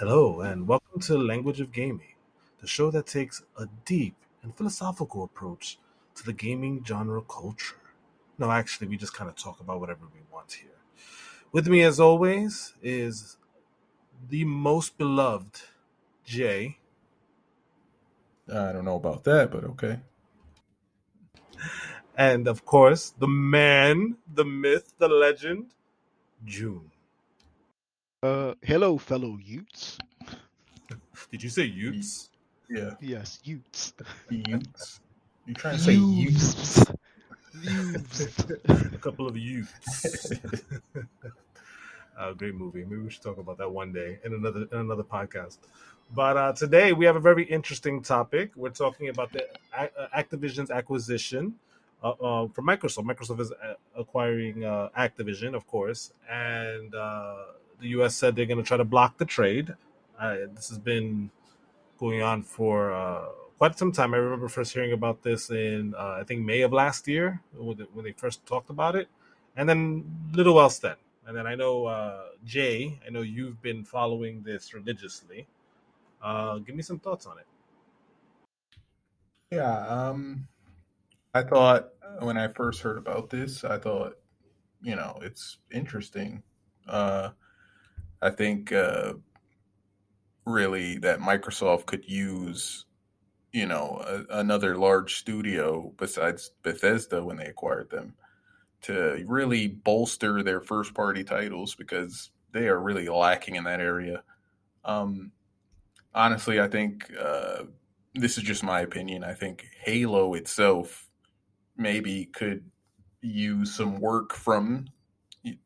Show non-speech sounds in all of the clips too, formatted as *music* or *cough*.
Hello, and welcome to Language of Gaming, the show that takes a deep and philosophical approach to the gaming genre culture. No, actually, we just kind of talk about whatever we want here. With me, as always, is the most beloved Jay, I don't know about that, but okay. and of course, the man, the myth, the legend, June. Uh, hello, fellow Utes. Did you say Utes? Yeah, Yes, Utes. Utes. You trying to say Utes? Utes. Utes. A couple of Utes. *laughs* uh, great movie. Maybe we should talk about that one day in another in another podcast. But uh, today we have a very interesting topic. We're talking about the A- uh, Activision's acquisition uh, uh, from Microsoft. Microsoft is uh, acquiring uh, Activision, of course, and uh, the U.S. said they're going to try to block the trade. Uh, this has been going on for uh, quite some time. I remember first hearing about this in uh, I think May of last year when they, first talked about it, and then little else then. And then I know uh, Jay, I know you've been following this religiously. Uh, give me some thoughts on it. Yeah, um, I thought when I first heard about this, I thought, you know, it's interesting. Uh, I think uh, really that Microsoft could use, you know, a, another large studio besides Bethesda when they acquired them to really bolster their first party titles because they are really lacking in that area. Um, honestly, I think uh, this is just my opinion. I think Halo itself maybe could use some work from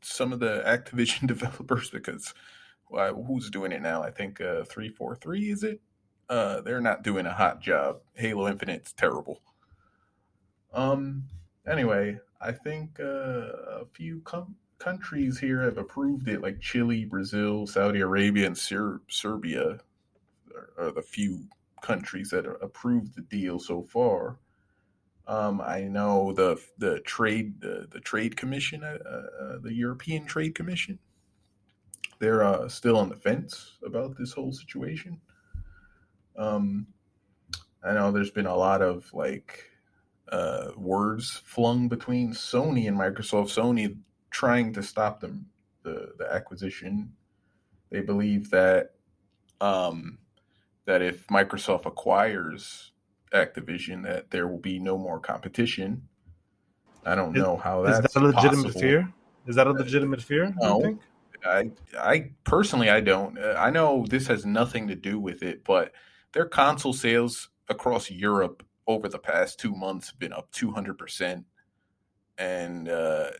some of the Activision *laughs* developers because well, who's doing it now? I think uh, 343 is it? Uh, they're not doing a hot job. Halo Infinite's terrible. Um. Anyway, I think uh, a few com- countries here have approved it, like Chile, Brazil, Saudi Arabia, and Ser- Serbia are, are the few countries that approved the deal so far. Um, I know the the trade the, the trade commission, uh, uh, the European Trade Commission, they're uh, still on the fence about this whole situation. Um, I know there's been a lot of like uh, words flung between Sony and Microsoft. Sony trying to stop them the the acquisition. They believe that um, that if Microsoft acquires Activision, that there will be no more competition. I don't Is, know how is that's that a legitimate possible. fear? Is that a legitimate fear? No. think? I I personally I don't. Uh, I know this has nothing to do with it, but their console sales across Europe over the past two months have been up two hundred percent, and uh,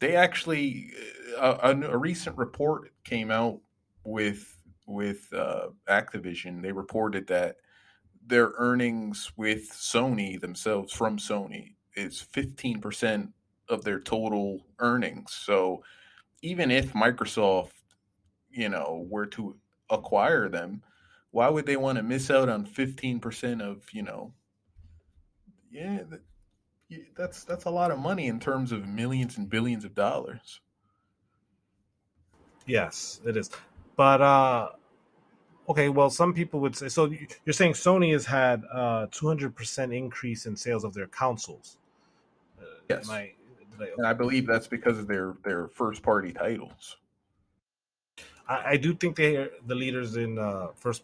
they actually uh, a, a recent report came out with with uh, Activision. They reported that their earnings with Sony themselves from Sony is fifteen percent of their total earnings. So even if Microsoft, you know, were to acquire them, why would they want to miss out on 15% of, you know, yeah, that's that's a lot of money in terms of millions and billions of dollars. Yes, it is. But uh, okay, well, some people would say so. you- You're saying Sony has had a 200% increase in sales of their consoles. Uh, Yes. Am I, did I, And I believe that's because of their their first party titles. I, I do think they are the leaders in uh, first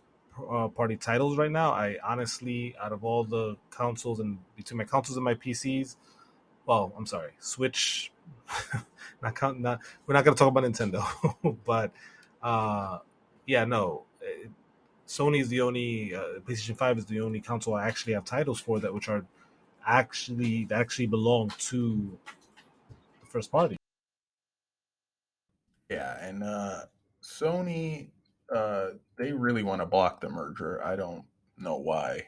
uh, party titles right now. I honestly, out of all the consoles and between my consoles and my PCs, well, I'm sorry, Switch. *laughs* not count. Not we're not going to talk about Nintendo, *laughs* but uh, yeah, no. Sony is the only uh, PlayStation Five is the only console I actually have titles for that, which are actually that actually belong to the first party. Yeah, and uh Sony uh they really want to block the merger. I don't know why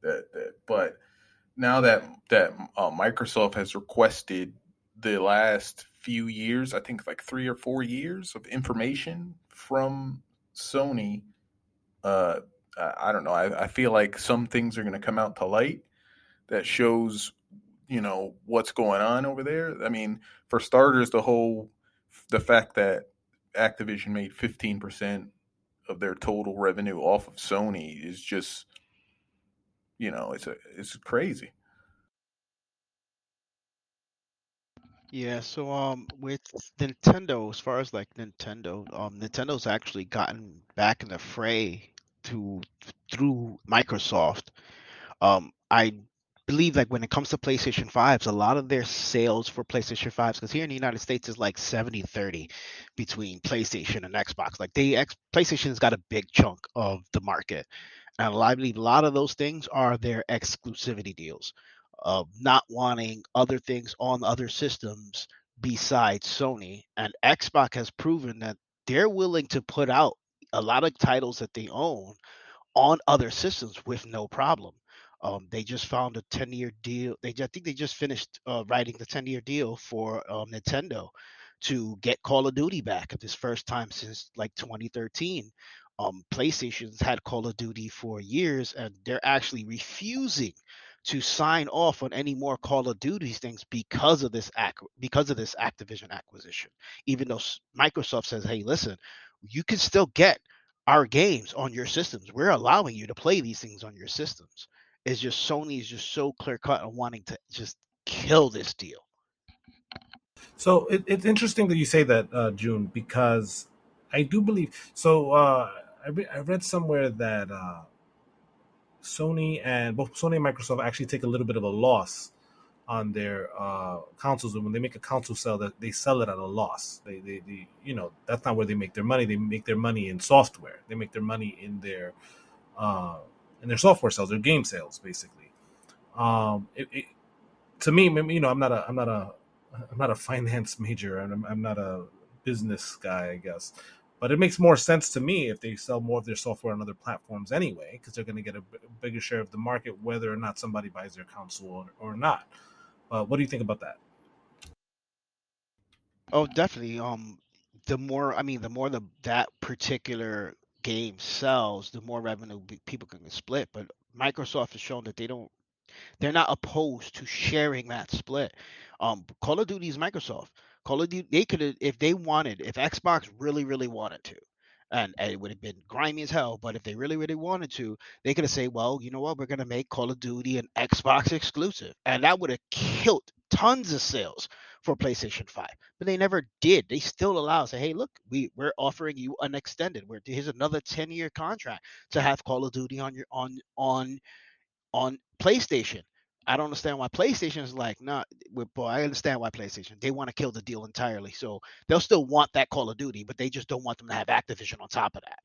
that that but now that that uh, Microsoft has requested the last few years, I think like 3 or 4 years of information from Sony uh I, don't know. I, I feel like some things are going to come out to light that shows you know what's going on over there. I mean, for starters, the whole the fact that Activision made fifteen percent of their total revenue off of Sony is just, you know, it's a it's crazy. Yeah, so um with Nintendo, as far as like Nintendo, um Nintendo's actually gotten back in the fray to through Microsoft. Um I believe like when it comes to PlayStation 5s, a lot of their sales for PlayStation 5s, because here in the United States is like 70-30 between PlayStation and Xbox. Like they X PlayStation's got a big chunk of the market. And I believe a lot of those things are their exclusivity deals of not wanting other things on other systems besides Sony. And Xbox has proven that they're willing to put out a lot of titles that they own on other systems with no problem. Um, they just found a 10 year deal. They I think they just finished uh, writing the 10 year deal for um, Nintendo to get Call of Duty back this first time since like 2013. Um, PlayStation's had Call of Duty for years, and they're actually refusing to sign off on any more Call of Duty things because of this act because of this Activision acquisition. Even though Microsoft says, "Hey, listen, you can still get our games on your systems. We're allowing you to play these things on your systems." It's just Sony is just so clear cut on wanting to just kill this deal. So it, it's interesting that you say that, uh, June, because I do believe. So uh, I, re- I read somewhere that uh, Sony and both Sony and Microsoft actually take a little bit of a loss on their uh, consoles. And when they make a console sell, that they sell it at a loss. They, they, they, you know, that's not where they make their money. They make their money in software. They make their money in their, uh, in their software sales, their game sales, basically. Um, it, it, to me, you know, I'm not a, I'm not a, I'm not a *laughs* finance major, and I'm, I'm not a business guy, I guess. But it makes more sense to me if they sell more of their software on other platforms anyway, because they're going to get a b- bigger share of the market, whether or not somebody buys their console or, or not. Uh, what do you think about that? Oh, definitely. Um, the more I mean, the more the that particular game sells, the more revenue people can split. But Microsoft has shown that they don't they're not opposed to sharing that split. Um, Call of Duty is Microsoft. Call of Duty, they could if they wanted, if Xbox really, really wanted to, and, and, it would have been grimy as hell, but if they really, really wanted to, they could have said, well, you know what, we're going to make Call of Duty an Xbox exclusive. And that would have killed tons of sales for PlayStation 5. But they never did. They still allow, say, hey, look, we, we're offering you an extended, we're, here's another 10 year contract to have Call of Duty on your, on, on, on PlayStation. I don't understand why PlayStation is like, not. nah, boy, I understand why PlayStation. They want to kill the deal entirely. So they'll still want that Call of Duty, but they just don't want them to have Activision on top of that.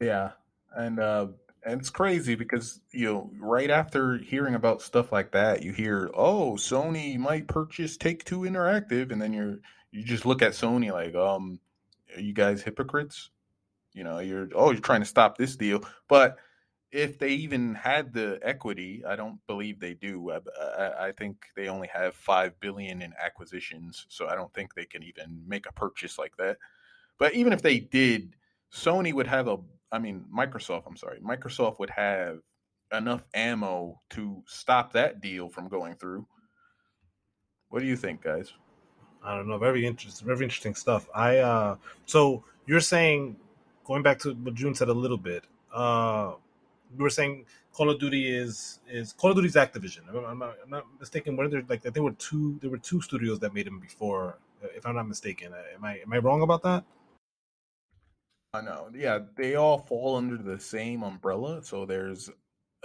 Yeah. And uh and it's crazy because you know, right after hearing about stuff like that, you hear, "Oh, Sony might purchase Take Two Interactive," and then you're you just look at Sony like, um, are you guys hypocrites? You know, you're oh, you're trying to stop this deal, but if they even had the equity, I don't believe they do. I, I, I, think they only have five billion in acquisitions, so I don't think they can even make a purchase like that. But even if they did, Sony would have a. I mean, Microsoft. I'm sorry, Microsoft would have enough ammo to stop that deal from going through. What do you think, guys? I don't know. Very interesting. Very interesting stuff. I uh. So you're saying, going back to what June said a little bit. Uh, we were saying Call of Duty is is Call of Duty's Activision. I'm not, I'm not mistaken. Were there like there were two there were two studios that made them before, if I'm not mistaken. Uh, am I am I wrong about that? I know. Yeah, they all fall under the same umbrella. So there's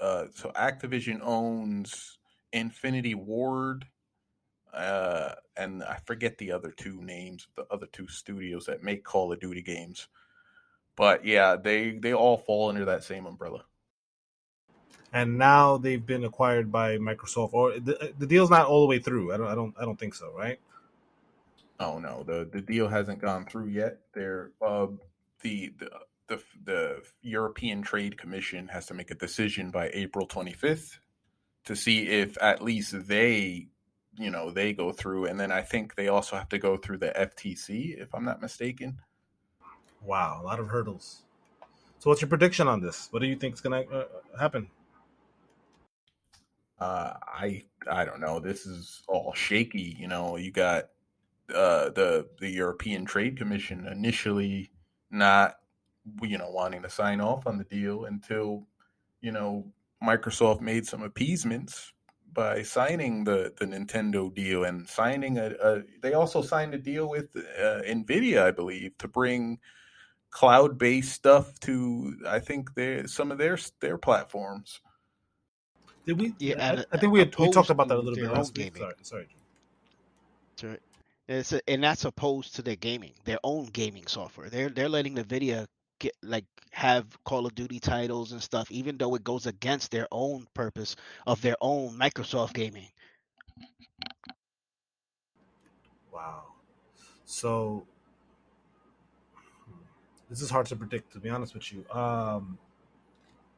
uh so Activision owns Infinity Ward, uh, and I forget the other two names, the other two studios that make Call of Duty games. But yeah, they they all fall under that same umbrella and now they've been acquired by Microsoft. Or the, the deal's not all the way through. I don't. I don't. I don't think so. Right? Oh no, the the deal hasn't gone through yet. They're uh, the the the the European Trade Commission has to make a decision by April 25th to see if at least they, you know, they go through, and then I think they also have to go through the FTC, if I'm not mistaken. Wow, a lot of hurdles. So, what's your prediction on this? What do you think is going to uh, happen? Uh, I I don't know. This is all shaky. You know, you got uh, the the European Trade Commission initially not you know wanting to sign off on the deal until you know Microsoft made some appeasements by signing the the Nintendo deal and signing a, a they also signed a deal with uh, Nvidia I believe to bring cloud based stuff to I think their some of their their platforms. Did we? Yeah, I, I think we, had, we talked about that a little bit last week. gaming. Sorry, sorry. Right. It's a, and that's opposed to their gaming, their own gaming software. They're they're letting Nvidia get like have Call of Duty titles and stuff, even though it goes against their own purpose of their own Microsoft gaming. Wow. So this is hard to predict, to be honest with you. Um,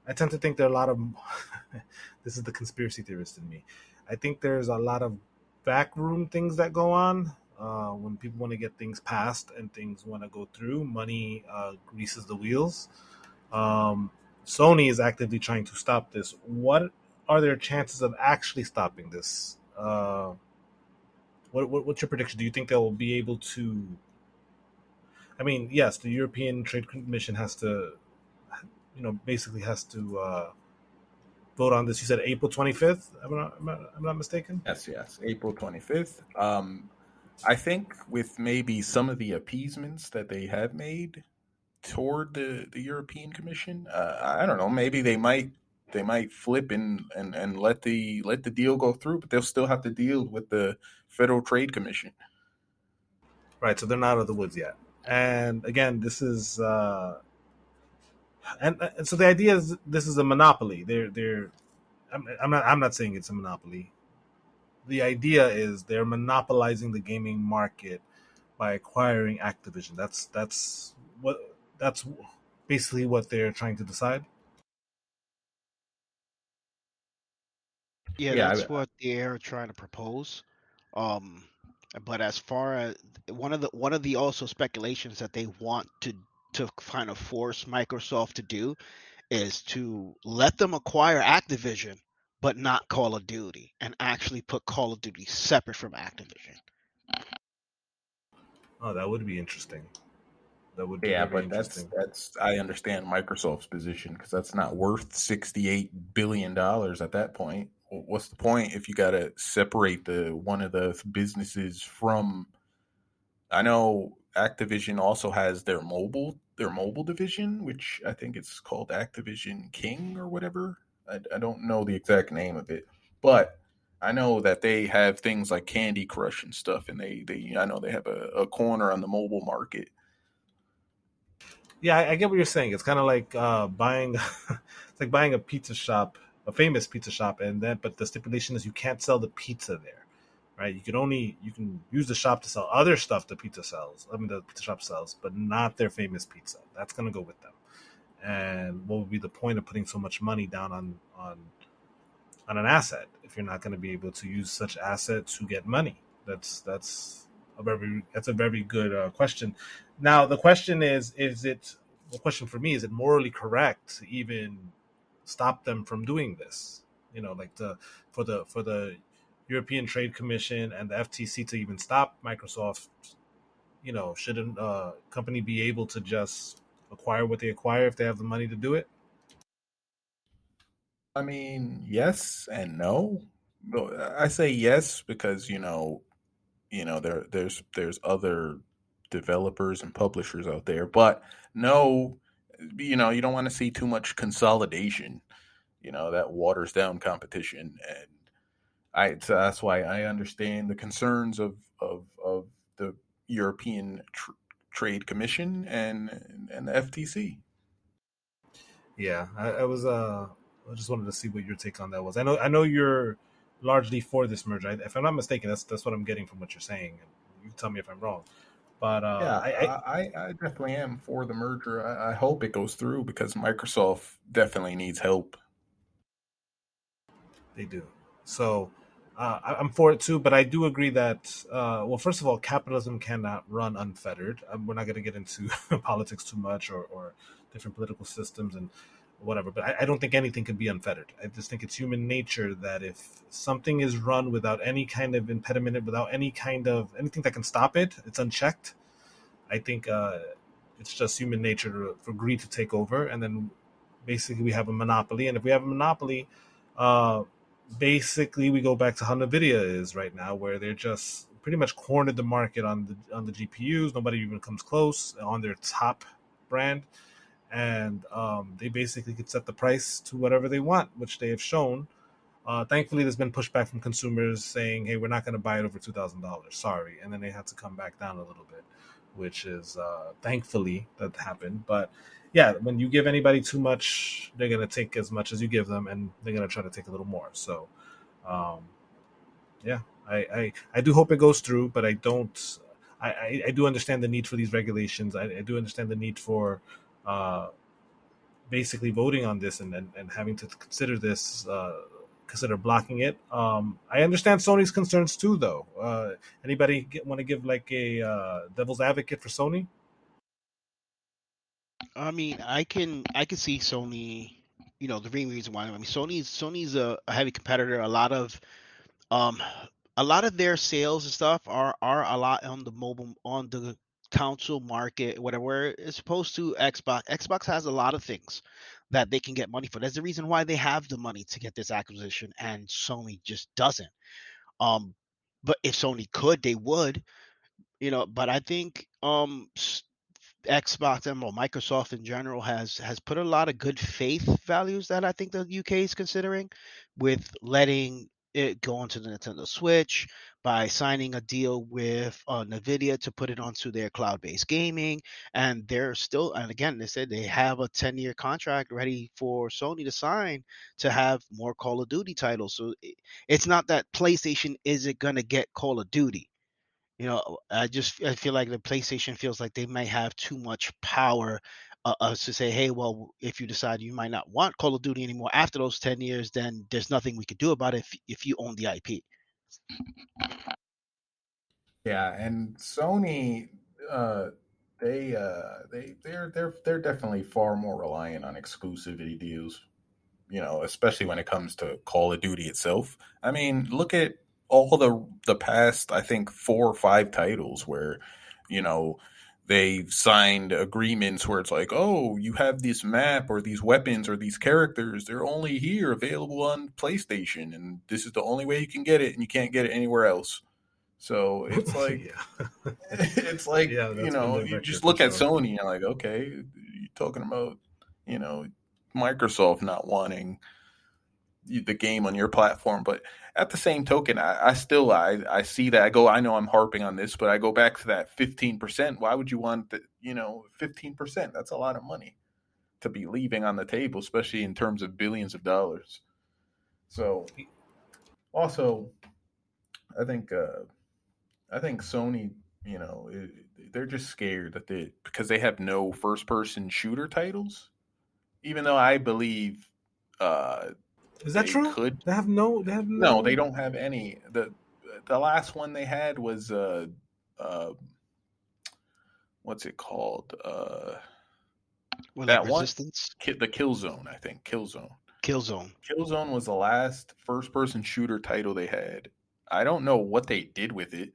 I tend to think there are a lot of. *laughs* this is the conspiracy theorist in me. I think there's a lot of backroom things that go on uh, when people want to get things passed and things want to go through. Money uh, greases the wheels. Um, Sony is actively trying to stop this. What are their chances of actually stopping this? Uh, what, what, what's your prediction? Do you think they'll be able to I mean, yes, the European Trade Commission has to, you know, basically has to uh, vote on this. You said April 25th. I'm not, I'm not, I'm not mistaken. Yes, yes, April 25th. Um, I think with maybe some of the appeasements that they have made toward the, the European Commission, uh, I don't know. Maybe they might they might flip and, and, and let the let the deal go through, but they'll still have to deal with the Federal Trade Commission. Right. So they're not out of the woods yet and again, this is uh, and, and so the idea is this is a monopoly. They're they're I'm, I'm not I'm not saying it's a monopoly. The idea is they're monopolizing the gaming market by acquiring Activision. That's that's what that's basically what they're trying to decide. Yeah, yeah that's I, what they're trying to propose. Um, but as far as one of the one of the also speculations that they want to to kind of force Microsoft to do is to let them acquire Activision, but not Call of Duty, and actually put Call of Duty separate from Activision. Oh, that would be interesting. That would be yeah, but that's that's I understand Microsoft's position because that's not worth sixty eight billion dollars at that point what's the point if you got to separate the one of the businesses from I know Activision also has their mobile their mobile division, which I think it's called Activision King or whatever. I, I don't know the exact name of it, but I know that they have things like Candy Crush and stuff, and they they I know they have a, a corner on the mobile market. Yeah, I, I get what you're saying. It's kind of like uh, buying, *laughs* it's like buying a pizza shop a famous pizza shop, and then but the stipulation is you can't sell the pizza there, right? You can only you can use the shop to sell other stuff the pizza sells. I mean the pizza shop sells, but not their famous pizza. That's gonna go with them. And what would be the point of putting so much money down on on on an asset if you're not going to be able to use such asset to get money? That's that's a very that's a very good uh, question. Now the question is: Is it the question for me? Is it morally correct to even stop them from doing this. You know, like the for the for the European Trade Commission and the FTC to even stop Microsoft. You know, shouldn't a company be able to just acquire what they acquire if they have the money to do it? I mean, yes and no. I say yes because you know, you know there there's there's other developers and publishers out there, but no you know, you don't want to see too much consolidation. You know, that waters down competition, and I so that's why I understand the concerns of of of the European tr- Trade Commission and and the FTC. Yeah, I, I, was. Uh, I just wanted to see what your take on that was. I know. I know you're largely for this merger. I, if I'm not mistaken, that's that's what I'm getting from what you're saying. You tell me if I'm wrong. But uh, yeah, I, I, I, definitely am for the merger. I, I hope it goes through because Microsoft definitely needs help. They do. So uh, I'm for it too, but I do agree that, uh, well, first of all, capitalism cannot run unfettered. Um, we're not going to get into *laughs* politics too much or, or, different political systems and whatever. But I, I, don't think anything can be unfettered. I just think it's human nature that if something is run without any kind of impediment, without any kind of anything that can stop it, it's unchecked. I think uh, it's just human nature to, for greed to take over, and then basically we have a monopoly. And if we have a monopoly, uh, basically we go back to how Nvidia is right now, where they're just pretty much cornered the market on the on the GPUs. Nobody even comes close on their top brand and um, they basically could set the price to whatever they want, which they have shown. Uh, thankfully, there's been pushback from consumers saying, "Hey, we're not going to buy it over two thousand dollars. Sorry," and then they had to come back down a little bit, which is uh, thankfully that happened. But yeah, when you give anybody too much, they're to take as much as you give them, and they're to try to take a little more. So, um, yeah, I, I I do hope it goes through, but I don't. I, I, I do understand the need for these regulations. I, I do understand the need for uh, basically voting on this and, and, and having to consider this, uh, consider blocking it. Um, I understand Sony's concerns too, though. Uh, anybody want to give like a uh, devil's advocate for Sony? I mean, I can I can see Sony. You know, the main reason why. I mean, Sony's Sony's a, a heavy competitor. A lot of um, a lot of their sales and stuff are are a lot on the mobile on the console market, whatever, is supposed to Xbox. Xbox has a lot of things that they can get money for. That's the reason why they have the money to get this acquisition, and Sony just doesn't. Um, but if Sony could, they would, you know. But I think um, Xbox and well, Microsoft in general has has put a lot of good faith values that I think the UK is considering, with letting it go onto the Nintendo Switch, by signing a deal with uh, NVIDIA to put it onto their cloud based gaming. And they're still, and again, they said they have a 10 year contract ready for Sony to sign to have more Call of Duty titles. So it's not that PlayStation isn't going to get Call of Duty. You know, I just I feel like the PlayStation feels like they might have too much power uh, uh, to say, hey, well, if you decide you might not want Call of Duty anymore after those 10 years, then there's nothing we could do about it if, if you own the IP. Yeah, and Sony, uh, they uh, they they're they're they're definitely far more reliant on exclusivity deals. You know, especially when it comes to Call of Duty itself. I mean, look at all the the past, I think four or five titles where, you know, they've signed agreements where it's like, oh, you have this map or these weapons or these characters, they're only here available on PlayStation, and this is the only way you can get it, and you can't get it anywhere else. So it's *laughs* like, *laughs* it's like yeah, you know, you just look at sure. Sony, and you're like, okay, you're talking about, you know, Microsoft not wanting the game on your platform, but at the same token, I, I, still I, I see that I go I know I'm harping on this, but I go back to that 15%. Why would you want that, you know, 15%? That's a lot of money to be leaving on the table, especially in terms of billions of dollars. So also I think uh I think Sony, you know, they're just scared that they because they have no first person shooter titles. Even though I believe uh is that true? Could they have no? They have no... no. They don't have any. the The last one they had was uh, uh, what's it called? Uh, well, that like resistance? one, the Killzone, I think. Killzone. Kill Zone was the last first-person shooter title they had. I don't know what they did with it.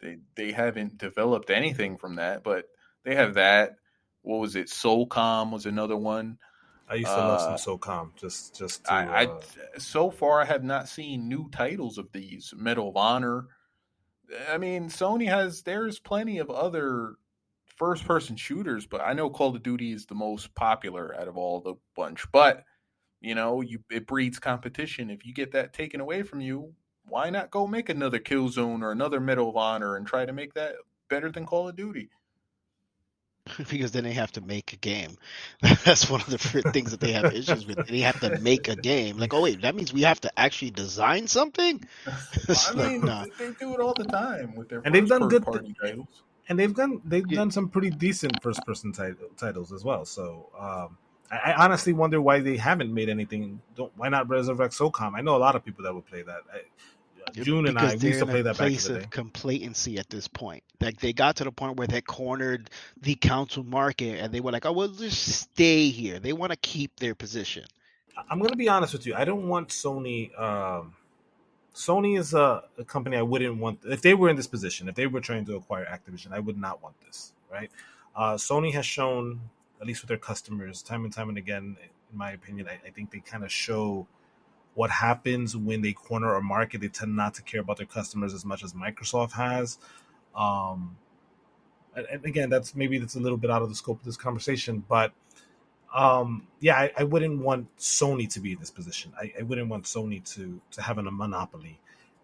They they haven't developed anything from that, but they have that. What was it? SOCOM was another one. I used to love uh, some SOCOM. Just, just. To, I, uh, I, so far I have not seen new titles of these. Medal of Honor. I mean, Sony has. There's plenty of other first-person shooters, but I know Call of Duty is the most popular out of all the bunch. But you know, you it breeds competition. If you get that taken away from you, why not go make another Killzone or another Medal of Honor and try to make that better than Call of Duty? *laughs* because then they have to make a game. *laughs* That's one of the things that they have issues with. They have to make a game. Like, oh wait, that means we have to actually design something. *laughs* I mean, like, nah. they do it all the time with their and they've done good party titles. And they've done they've yeah. done some pretty decent first person titles as well. So um, I, I, honestly wonder why they haven't made anything. Don't, why not resurrect SOCOM? I know a lot of people that would play that. I, June and I we used to play that the day. complacency at this point. Like they got to the point where they cornered the console market, and they were like, "Oh, well, just stay here." They want to keep their position. I'm gonna be honest with you. I don't want Sony. Um, Sony is a, a, company I wouldn't want. If they were in this position, if they were trying to acquire Activision, I would not want this. Right? Uh, Sony has shown, at least with their customers, time and time and again, in my opinion, I, I think they kind of show what happens when they corner a market. They tend not to care about their customers as much as Microsoft has. Um, and, and again, that's maybe that's a little bit out of the scope of this conversation, but um, yeah, I, I, wouldn't want Sony to be in this position. I, I, wouldn't want Sony to to have a monopoly.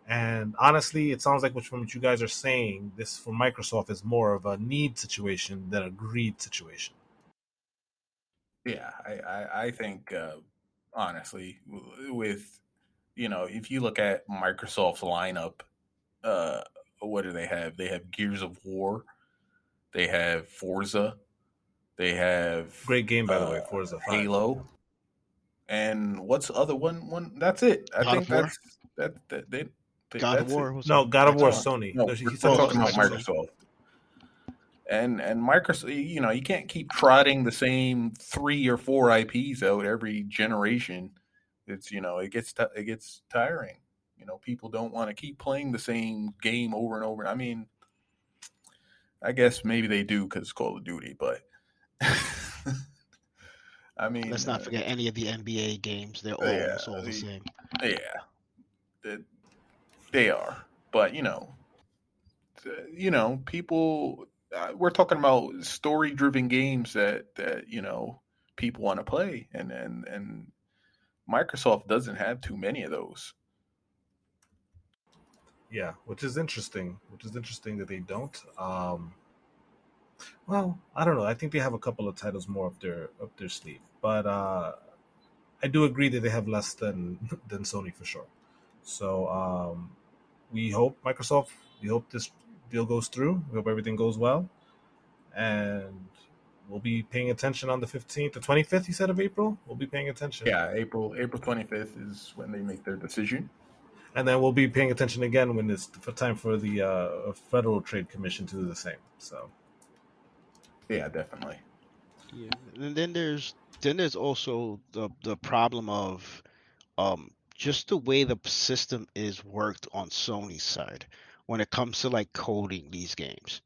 And honestly, it sounds like from what you guys are saying, this for Microsoft is more of a need situation than a greed situation. Yeah, I I, I think uh, honestly, with you know, if you look at Microsoft's lineup, uh, what do they have? They have Gears of War, they have Forza, they have great game by uh, the way, Forza 5. Halo, and what's other one? One that's it. I God think that's that, that they. God of War. No, God of War. Sony. No, he's talking about Microsoft. And and Microsoft, you know, you can't keep trotting the same three or four IPs out every generation. It's you know, it gets t- it gets tiring. You know, people don't want to keep playing the same game over and over. I mean, I guess maybe they do because Call of Duty, but *laughs* I mean, let's not uh, forget any of the NBA games. They're all, yeah, all the same. Yeah, they, they are. But you know, you know, people. Uh, we're talking about story-driven games that that you know people want to play, and and and Microsoft doesn't have too many of those. Yeah, which is interesting. Which is interesting that they don't. Um, well, I don't know. I think they have a couple of titles more up their up their sleeve, but uh, I do agree that they have less than *laughs* than Sony for sure. So um, we hope Microsoft. We hope this deal goes through. We hope everything goes well, and we'll be paying attention on the fifteenth, the twenty fifth. You said of April. We'll be paying attention. Yeah, April April twenty fifth is when they make their decision. And then we'll be paying attention again when it's time for the uh, Federal Trade Commission to do the same. So yeah, definitely. Yeah, and then there's then there's also the the problem of um just the way the system is worked on Sony's side when it comes to like coding these games.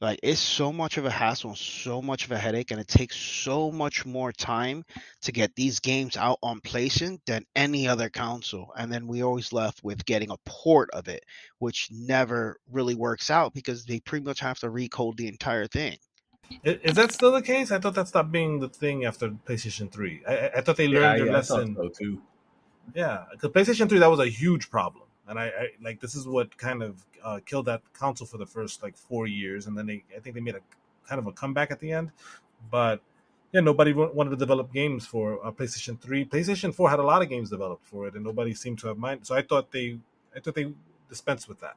Like it's so much of a hassle, so much of a headache, and it takes so much more time to get these games out on PlayStation than any other console. And then we always left with getting a port of it, which never really works out because they pretty much have to recode the entire thing. Is that still the case? I thought that stopped being the thing after PlayStation Three. I, I thought they learned yeah, their yeah, lesson. So too. Yeah, because PlayStation Three that was a huge problem, and I, I like this is what kind of uh, killed that council for the first like four years, and then they I think they made a kind of a comeback at the end, but yeah, nobody wanted to develop games for uh, PlayStation Three. PlayStation Four had a lot of games developed for it, and nobody seemed to have mind. So I thought they I thought they dispensed with that.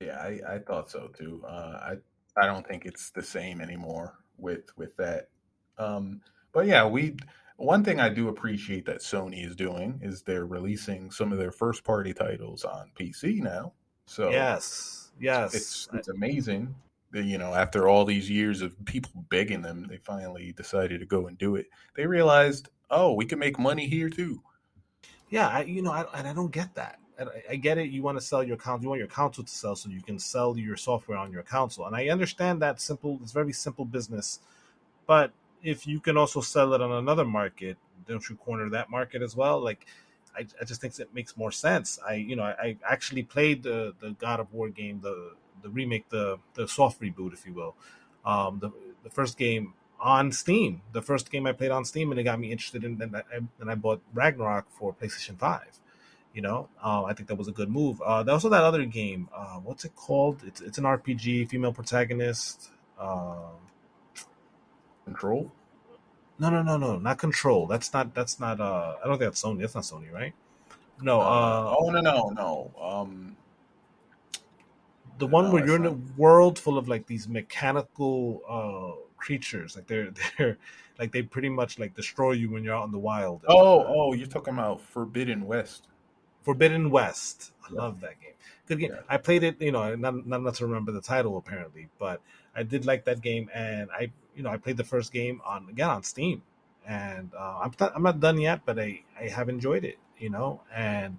Yeah, I, I thought so too. Uh, I I don't think it's the same anymore with with that. Um, but yeah, we one thing I do appreciate that Sony is doing is they're releasing some of their first party titles on PC now. So yes, yes, it's it's amazing. That, you know, after all these years of people begging them, they finally decided to go and do it. They realized, oh, we can make money here too. Yeah, I, you know, I, and I don't get that. I get it. You want to sell your console. You want your console to sell, so you can sell your software on your console. And I understand that simple. It's very simple business. But if you can also sell it on another market, don't you corner that market as well? Like, I, I just think it makes more sense. I, you know, I, I actually played the the God of War game, the the remake, the the soft reboot, if you will. Um, the the first game on Steam, the first game I played on Steam, and it got me interested in. And I, and I bought Ragnarok for PlayStation Five you know, uh, I think that was a good move. Uh, also that other game. Uh, what's it called? It's it's an RPG, female protagonist. Uh, Control. No, no, no, no, not Control. That's not. That's not. Uh, I don't think that's Sony. That's not Sony, right? No. Uh, uh oh no, no, no. Um, the one no, where you're in a world full of like these mechanical uh creatures like they're *laughs* they're like they pretty much like destroy you when you're out in the wild oh oh you're talking about forbidden west Forbidden West. I love that game. Good game. Yeah. I played it. You know, not not enough to remember the title apparently, but I did like that game, and I you know I played the first game on again on Steam, and uh, I'm not, I'm not done yet, but I I have enjoyed it. You know, and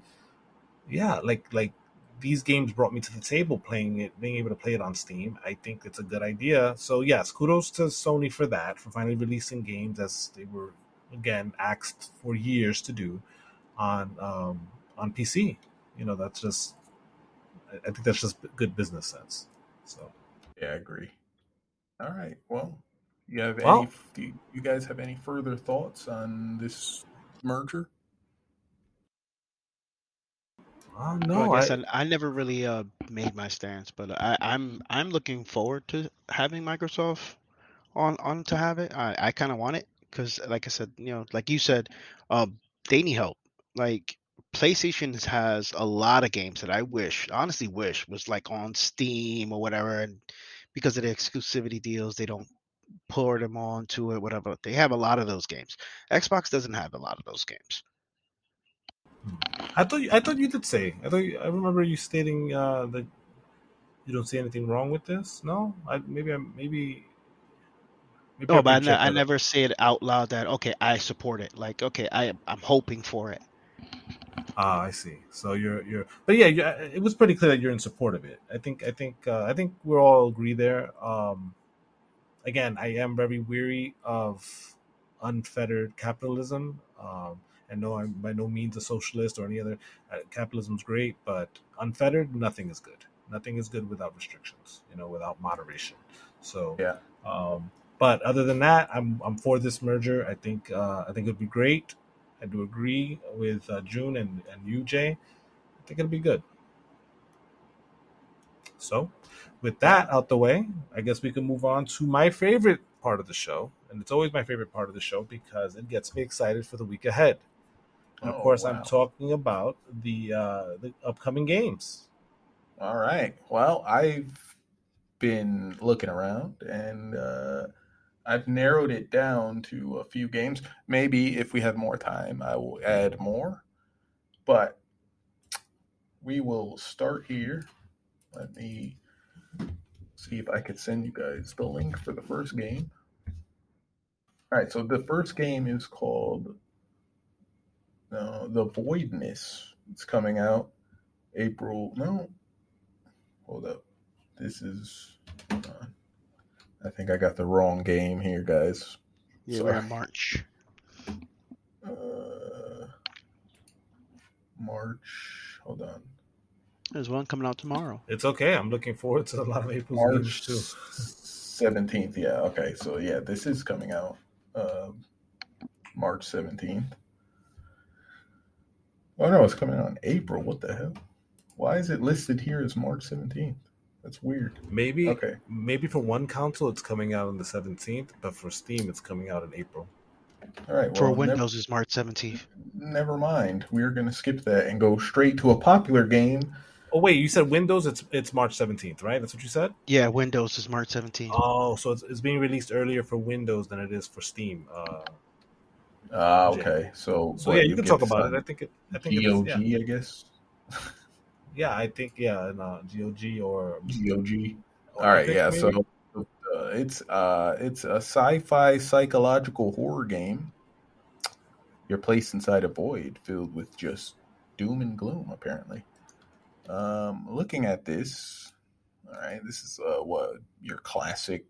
yeah, like like these games brought me to the table playing it, being able to play it on Steam. I think it's a good idea. So yes, kudos to Sony for that, for finally releasing games as they were again asked for years to do on um, on PC. You know, that's just I think that's just good business sense. So Yeah, I agree. All right. Well, you have Well- any? Do you, you guys have any further thoughts on this merger? uh, No, no, I guess I, I, I never really uh, made my stance, but I, I'm I'm looking forward to having Microsoft on on to have it. I, I kind of want it because, like I said, you know, like you said, um, they need help. Like PlayStation has a lot of games that I wish, honestly, wish was like on Steam or whatever, and because of the exclusivity deals, they don't pour them onto it, whatever. They have a lot of those games. Xbox doesn't have a lot of those games. I thought you, I thought you did say. I thought you, I remember you stating uh, that you don't see anything wrong with this. No, I maybe I maybe. maybe No, but I, ne- I never say it out loud that okay, I support it. Like okay, I I'm hoping for it. Ah, I see. So you're you're, but yeah, you, it was pretty clear that you're in support of it. I think I think uh, I think we're all agree there. Um, again, I am very weary of unfettered capitalism. Um, and no, I'm by no means a socialist or any other. Uh, capitalism's great, but unfettered, nothing is good. Nothing is good without restrictions. You know, without moderation. So Yeah. Um, but other than that, I'm I'm for this merger. I think uh, I think it'd be great. I do agree with uh, June and and you, Jay. I think it'll be good. So, with that out the way, I guess we can move on to my favorite part of the show, and it's always my favorite part of the show because it gets me excited for the week ahead. And of Oh, course, wow. I'm talking about the uh, the upcoming games. All right. Well, I've been looking around and uh, I've narrowed it down to a few games. Maybe if we have more time, I will add more. But we will start here. Let me see if I could send you guys the link for the first game. All right. So the first game is called uh, The Voidness. It's coming out April. No, Hold up. This is. I think I got the wrong game here, guys. Yeah, we're in March. Uh, March. Hold on. There's one coming out tomorrow. It's okay. I'm looking forward to a lot of April games March too. seventeenth. Yeah. Okay. So yeah, this is coming out. Um, March seventeenth. Oh no, it's coming out in April. What the hell? Why is it listed here as March seventeenth? That's weird. Maybe Okay. maybe for one console it's coming out on the 17th, but for Steam it's coming out in April. All right. For well, never- Windows is March 17th. never mind. We're going to skip that and go straight to a popular game. Oh wait, you said Windows it's it's March 17th, right? That's what you said? Yeah, Windows is March 17th. Oh, so it's, it's being released earlier for Windows than it is for Steam. Uh, Ah, okay. So, so yeah, you can talk about it. I think it I think it's, GOG, yeah. I guess. yeah, I think yeah, and, uh, GOG or GOG. or All right, yeah. maybe? So uh, it's uh, it's a sci-fi psychological horror game. You're placed inside a void filled with just doom and gloom. Apparently, um, looking at this, all right, this is uh, what your classic,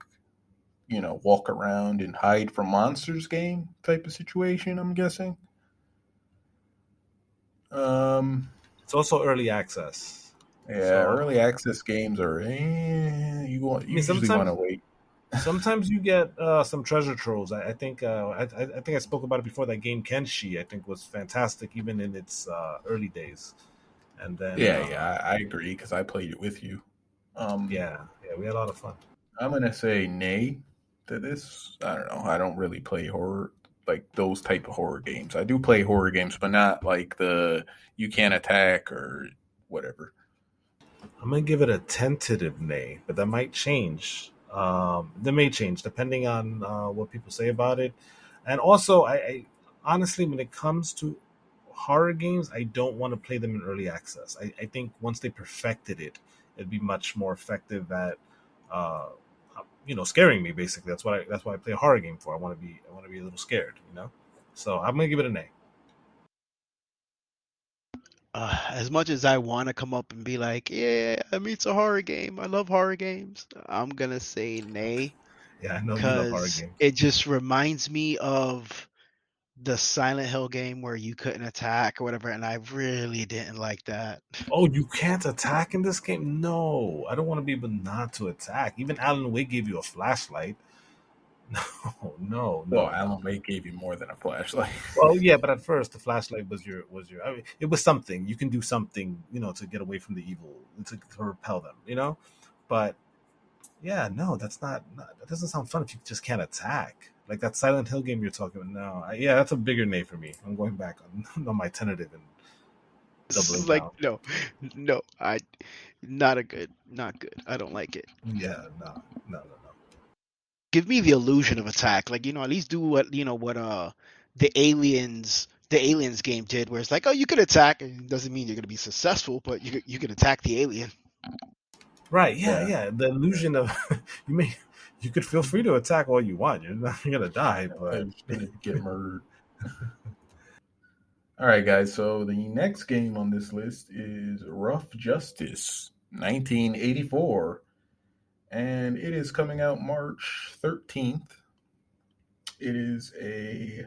you know, walk around and hide from monsters game type of situation. I'm guessing. Um, it's also early access. yeah, So- early access games are eh, you want you mean, usually want to wait. Sometimes you get uh, some treasure troves. I, I think uh, I, I I think I spoke about it before. That game Kenshi I think was fantastic even in its uh, early days. And then Yeah, uh, yeah, I I agree because I played it with you. Um, yeah, yeah, we had a lot of fun. I'm gonna say nay to this. I don't know. I don't really play horror like those type of horror games. I do play horror games, but not like the you can't attack or whatever. I'm gonna give it a tentative nay, but that might change. Um, that may change depending on uh, what people say about it, and also, I, I honestly, when it comes to horror games, I don't want to play them in early access. I, I think once they perfected it, it'd be much more effective at, uh, you know, scaring me. Basically, that's what I that's why I play a horror game for. I want to be I want to be a little scared, you know. So I'm gonna give it an A. Uh, as much as I want to come up and be like, yeah, I mean, it's a horror game. I love horror games. I'm gonna say nay *laughs* Yeah, I know you love horror because games. it just reminds me of the Silent Hill game where you couldn't attack or whatever, and I really didn't like that. Oh, you can't attack in this game? No, I don't want to be able not to attack. Even Alan Wake gave you a flashlight. *laughs* No, no, no. Well, Alan Wake gave you more than a flashlight. Well, yeah, but *laughs* at first the flashlight was your was your. I mean, it was something you can do something, you know, to get away from the evil to, to repel them, you know. But yeah, no, that's not, not. That doesn't sound fun if you just can't attack. Like that Silent Hill game you're talking about. No, I, yeah, that's a bigger nay for me. I'm going back on, *laughs* on my tentative and doubling like down. no, no, I not a good, not good. I don't like it. Yeah, no, no, no, no. Give me the illusion of attack, like you know, at least do what you know what uh the aliens the aliens game did, where it's like, oh, you could attack, and it doesn't mean you're gonna be successful, but you you could attack the alien. Right? Yeah, Yeah. yeah. The illusion of *laughs* you may you could feel free to attack all you want. You're not *laughs* gonna die, *laughs* but I'm just gonna get murdered. *laughs* All right, guys. So the next game on this list is Rough Justice, 1984, and it is coming out March 13th. It is a,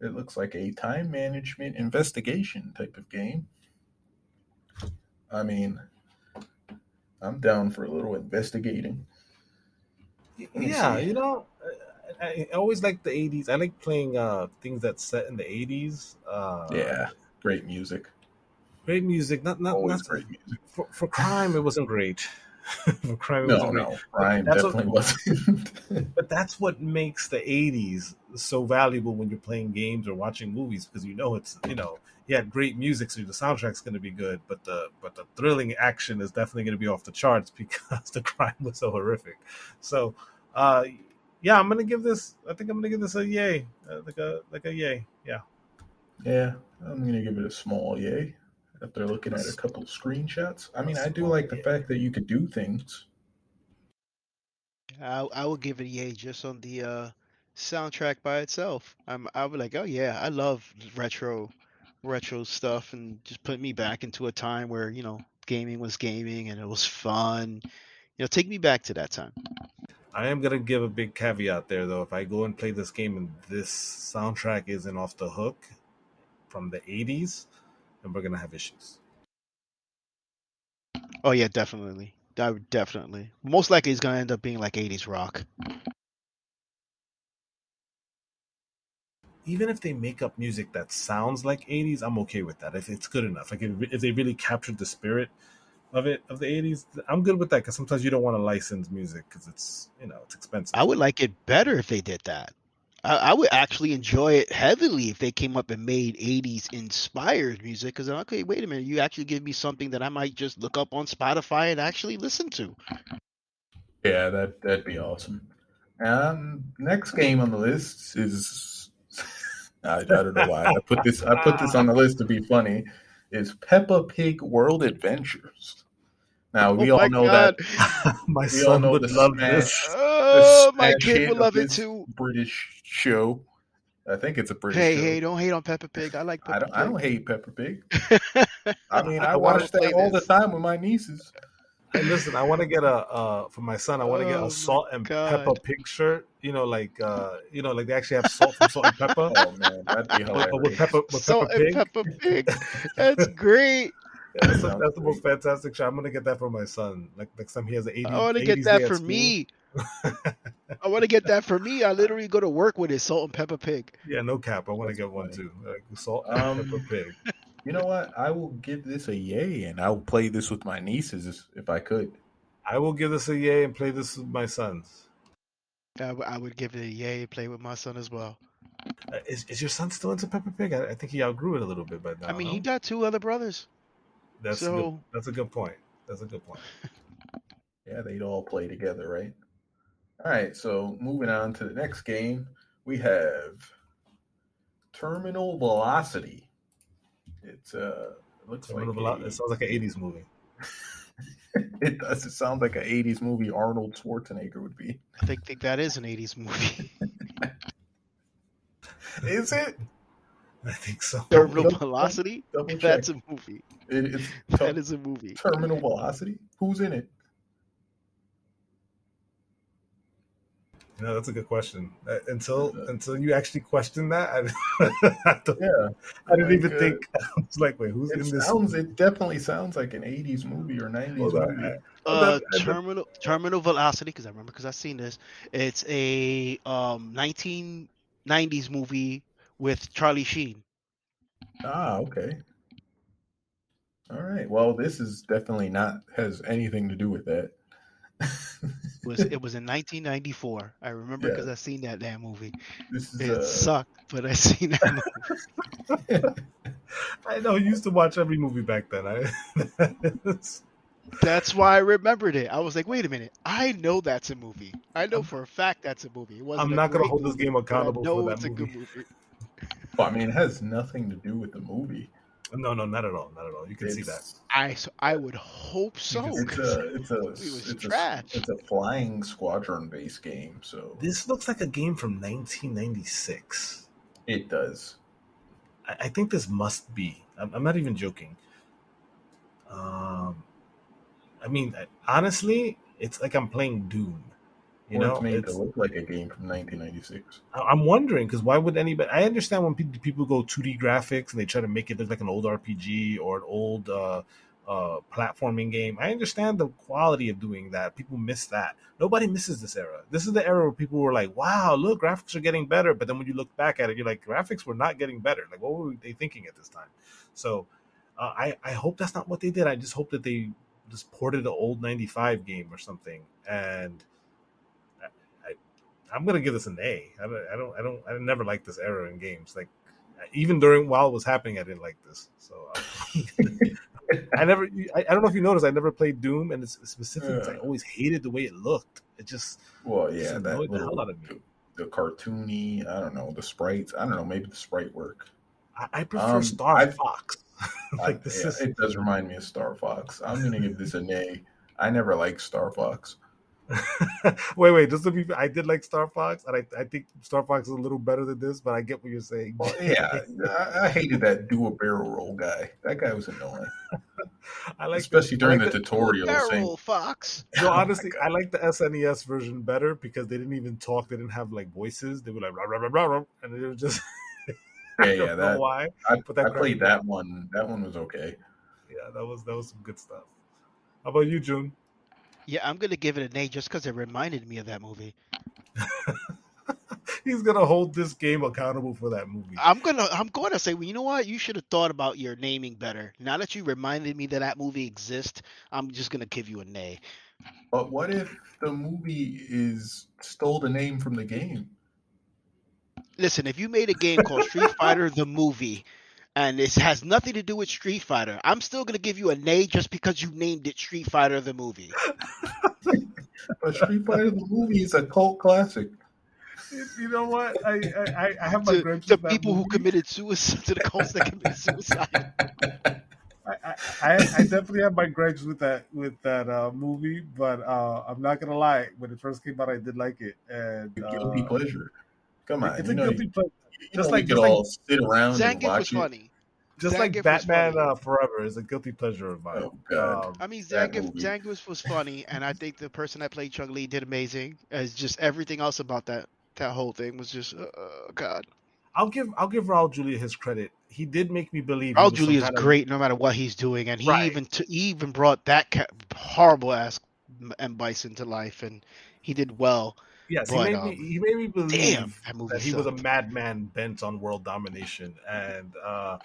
it looks like a time management investigation type of game. I mean, I'm down for a little investigating. Yeah, you know, I, I always like the '80s. I like playing uh things that set in the '80s. Uh, Yeah, great music. great music. Not not, Always not great music. for, for crime. It wasn't great. *laughs* for crime, it No, wasn't great. no, Ryan That's what- definitely wasn't. *laughs* But that's what makes the '80s so valuable when you're playing games or watching movies because you know it's you know you had great music, so the soundtrack's going to be good, but the but the thrilling action is definitely going to be off the charts *laughs* because the crime was so horrific. So, uh, yeah, I'm going to give this. I think I'm going to give this a yay, uh, like a like a yay. Yeah, yeah, I'm gonna give it a small yay. After looking at a couple of screenshots, I mean, I do like the fact that you could do things. I I would give it a yay just on the uh soundtrack by itself. I'm I would like, oh yeah, I love retro retro stuff and just put me back into a time where, you know, gaming was gaming and it was fun. You know, take me back to that time. I am to give a big caveat there though. If I go and play this game and this soundtrack isn't off the hook from the '80s, then we're to have issues. Oh yeah, definitely. That would definitely. Most likely it's gonna end up being like 80s rock. Even if they make up music that sounds like 80s i'm okay with that if it's good enough like if, if they really captured the spirit of it of the 80s i'm good with that because sometimes you don't want to license music because it's you know it's expensive I would like it better if they did that. I, I would actually enjoy it heavily if they came up and made 80s inspired music. Because, okay, wait a minute, you actually give me something that I might just look up on Spotify and actually listen to. Yeah, that that'd be awesome. Um, next game on the list is I, I don't know why I put this I put this on the *laughs* list to be funny. Is Peppa Pig World Adventures? Now we Oh all know God. that *laughs* my We all son know would the love smash. this Oh, my kid hit would love it too. British show. I think it's a British Hey, show. hey, don't hate on Peppa Pig. I like I don't I don't hate Peppa Pig. Pig. *laughs* I mean I, I watch play that all the time with my nieces. Hey, listen i want to get a uh for my son i want to get Oh my a salt and God. pepper pig shirt you know like uh you know like they actually have salt from salt and pepper Oh man, that'd be but, but with hilarious. pepper with Salt pepper and pig Peppa Pig. That's great. Yeah, *laughs* that's, the- that's the most fantastic shit. I'm gonna get that for my son. Like next time he has an 80s. I want to get that for me. *laughs* I want to get that for me. I literally go to work with it, Salt and pepper Pig. Yeah, no cap. I want to That's get one too. Like salt and Um, pepper pig. You know what? I will give this a yay, and I will play this with my nieces if I could. I will give this a yay and play this with my sons. I, w- I would give it a yay. and Play with my son as well. Uh, is, is your son still into Peppa Pig? I, I think he outgrew it a little bit by now. I mean, no? he got two other brothers. that's a good, that's a good point. That's a good point. *laughs* Yeah, they'd all play together, right? All right, so moving on to the next game, we have Terminal Velocity. It's uh, it looks Terminal like Velo- a- it sounds like an '80s movie. *laughs* it does. It sounds like an '80s movie Arnold Schwarzenegger would be. I think think that is an '80s movie. *laughs* Is it? I think so. Terminal double- Velocity. double check. That's a movie. it it's That ter- is a movie. Terminal Velocity. Who's in it? You know, that's a good question. Uh, until until you actually question that, I, I, *laughs* don't- Yeah, I didn't even uh, think. *laughs* I was like, wait, who's it in this? sounds. It definitely sounds like an '80s movie or '90s Hold on, movie. I- Uh, I- I- terminal terminal velocity because I remember because I've seen this. It's a um 1990s movie with Charlie Sheen. Ah, okay. All right. Well, this is definitely not has anything to do with that. It *laughs* was it was in 1994. I remember Yeah. because I seen that damn movie. is It uh, sucked, but I *laughs* seen that movie. *laughs* I know. You used to watch every movie back then. I, That's why I remembered it. I was like, wait a minute, I know that's a movie. I know for a fact that's a movie. It wasn't I'm not gonna great hold this game I accountable know for it's that a good movie. movie. well, I mean, it has nothing to do with the movie. No, no, not at all. Not at all. You can see that. I so I would hope so. can see It's 'cause a it's a it's trash. a it's a flying squadron based game, so This looks like a game from 1996. it does. I, I think this must be. I'm, I'm not even joking. Um, I mean, honestly, it's like I'm playing Doom. You know, it's made it's, to look like a game from 1996. I- I'm wondering because why would anybody? I understand when people, people go 2D graphics and they try to make it look like an old RPG or an old uh, uh, platforming game. I understand the quality of doing that. People miss that. Nobody misses this era. This is the era where people were like, "Wow, look, graphics are getting better." But then when you look back at it, you're like, "Graphics were not getting better. Like, what were they thinking at this time?" So, uh, I I hope that's not what they did. I just hope that they just ported an old '95 game or something and. I'm gonna give this an A. I don't, I don't, I don't, I never liked this era in games. Like, even during while it was happening, I didn't like this. So, um, I never. I, I don't know if you noticed. I never played Doom, and it's specifically, I always hated the way it looked. It just, Well, just yeah, that annoyed the hell out of me. the, the cartoony. I don't know the sprites. I don't know. Maybe the sprite work. I, I prefer Um, Star I- Fox. *laughs* Like this yeah, is. it does remind me of Star Fox. I'm gonna give this an A. I never liked Star Fox. *laughs* wait, wait. Just to be, I did like Star Fox, and I, I think Star Fox is a little better than this. But I get what you're saying. Well, *laughs* yeah, I, I hated that do a barrel roll guy. That guy was annoying, *laughs* I like, especially I during like the tutorial. saying, Barrel Fox. No, Oh honestly, I like the SNES version better because they didn't even talk. They didn't have like voices. They were like rah, rah, rah, rah, rah, and it was just. Yeah, I yeah, don't know that why. I, but that I played that one. That one was okay. Yeah, that was that was some good stuff. How about you, June? Yeah, I'm gonna give it an A just because it reminded me of that movie. *laughs* He's gonna hold this game accountable for that movie. I'm gonna I'm going to say, well, you know what? You should have thought about your naming better. Now that you reminded me that that movie exists, I'm just gonna give you an A. But what if the movie is stole the name from the game? Listen, if you made a game called Street Fighter the movie, and it has nothing to do with Street Fighter, I'm still gonna give you a nay just because you named it Street Fighter the movie. *laughs* But Street Fighter the movie is a cult classic. You know what? I I, I have my To, gripes to with that people who committed suicide, to the cults that committed suicide. *laughs* I, I, I I definitely have my gripes with that with that uh, movie, but uh, I'm not gonna lie. When it first came out, I did like it, and A guilty uh, pleasure. Come on, It's a guilty pleasure. just know like- we just could like- all sit around and watch was it. funny. Just like Zangief was Batman uh, Forever is a guilty pleasure of mine. Oh, God. Um, I mean, That Zangief. Zangief was funny, and I think the person that played Chun Li did amazing. As just everything else about that that whole thing was just, uh, uh, God. I'll give I'll give Raul Julia his credit. He did make me believe. Raul Julia is kind of- great no matter what he's doing, and he Right. even t- he even brought that ca- horrible ass M Bison to life, and he did well. Yes, he made um, me. He made me believe Damn, that that he was a madman bent on world domination. And uh,